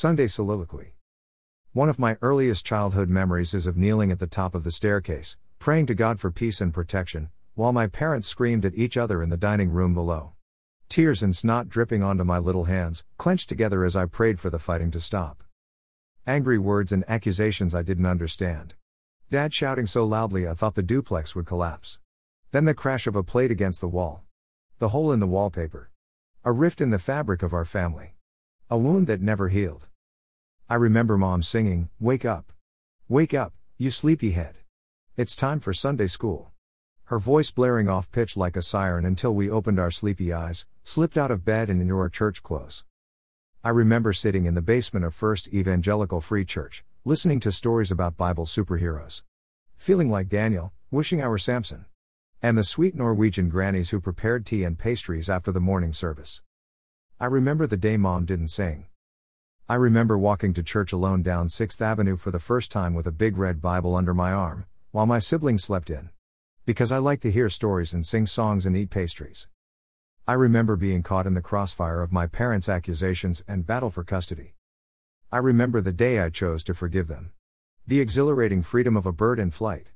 Sunday Soliloquy. One of my earliest childhood memories is of kneeling at the top of the staircase, praying to God for peace and protection, while my parents screamed at each other in the dining room below. Tears and snot dripping onto my little hands, clenched together as I prayed for the fighting to stop. Angry words and accusations I didn't understand. Dad shouting so loudly I thought the duplex would collapse. Then the crash of a plate against the wall. The hole in the wallpaper. A rift in the fabric of our family. A wound that never healed. I remember mom singing, Wake up. Wake up, you sleepyhead. It's time for Sunday school. Her voice blaring off pitch like a siren until we opened our sleepy eyes, slipped out of bed and into our church clothes. I remember sitting in the basement of First Evangelical Free Church, listening to stories about Bible superheroes. Feeling like Daniel, wishing I were Samson. And the sweet Norwegian grannies who prepared tea and pastries after the morning service. I remember the day mom didn't sing. I remember walking to church alone down 6th Avenue for the first time with a big red Bible under my arm, while my siblings slept in. Because I like to hear stories and sing songs and eat pastries. I remember being caught in the crossfire of my parents' accusations and battle for custody. I remember the day I chose to forgive them. The exhilarating freedom of a bird in flight.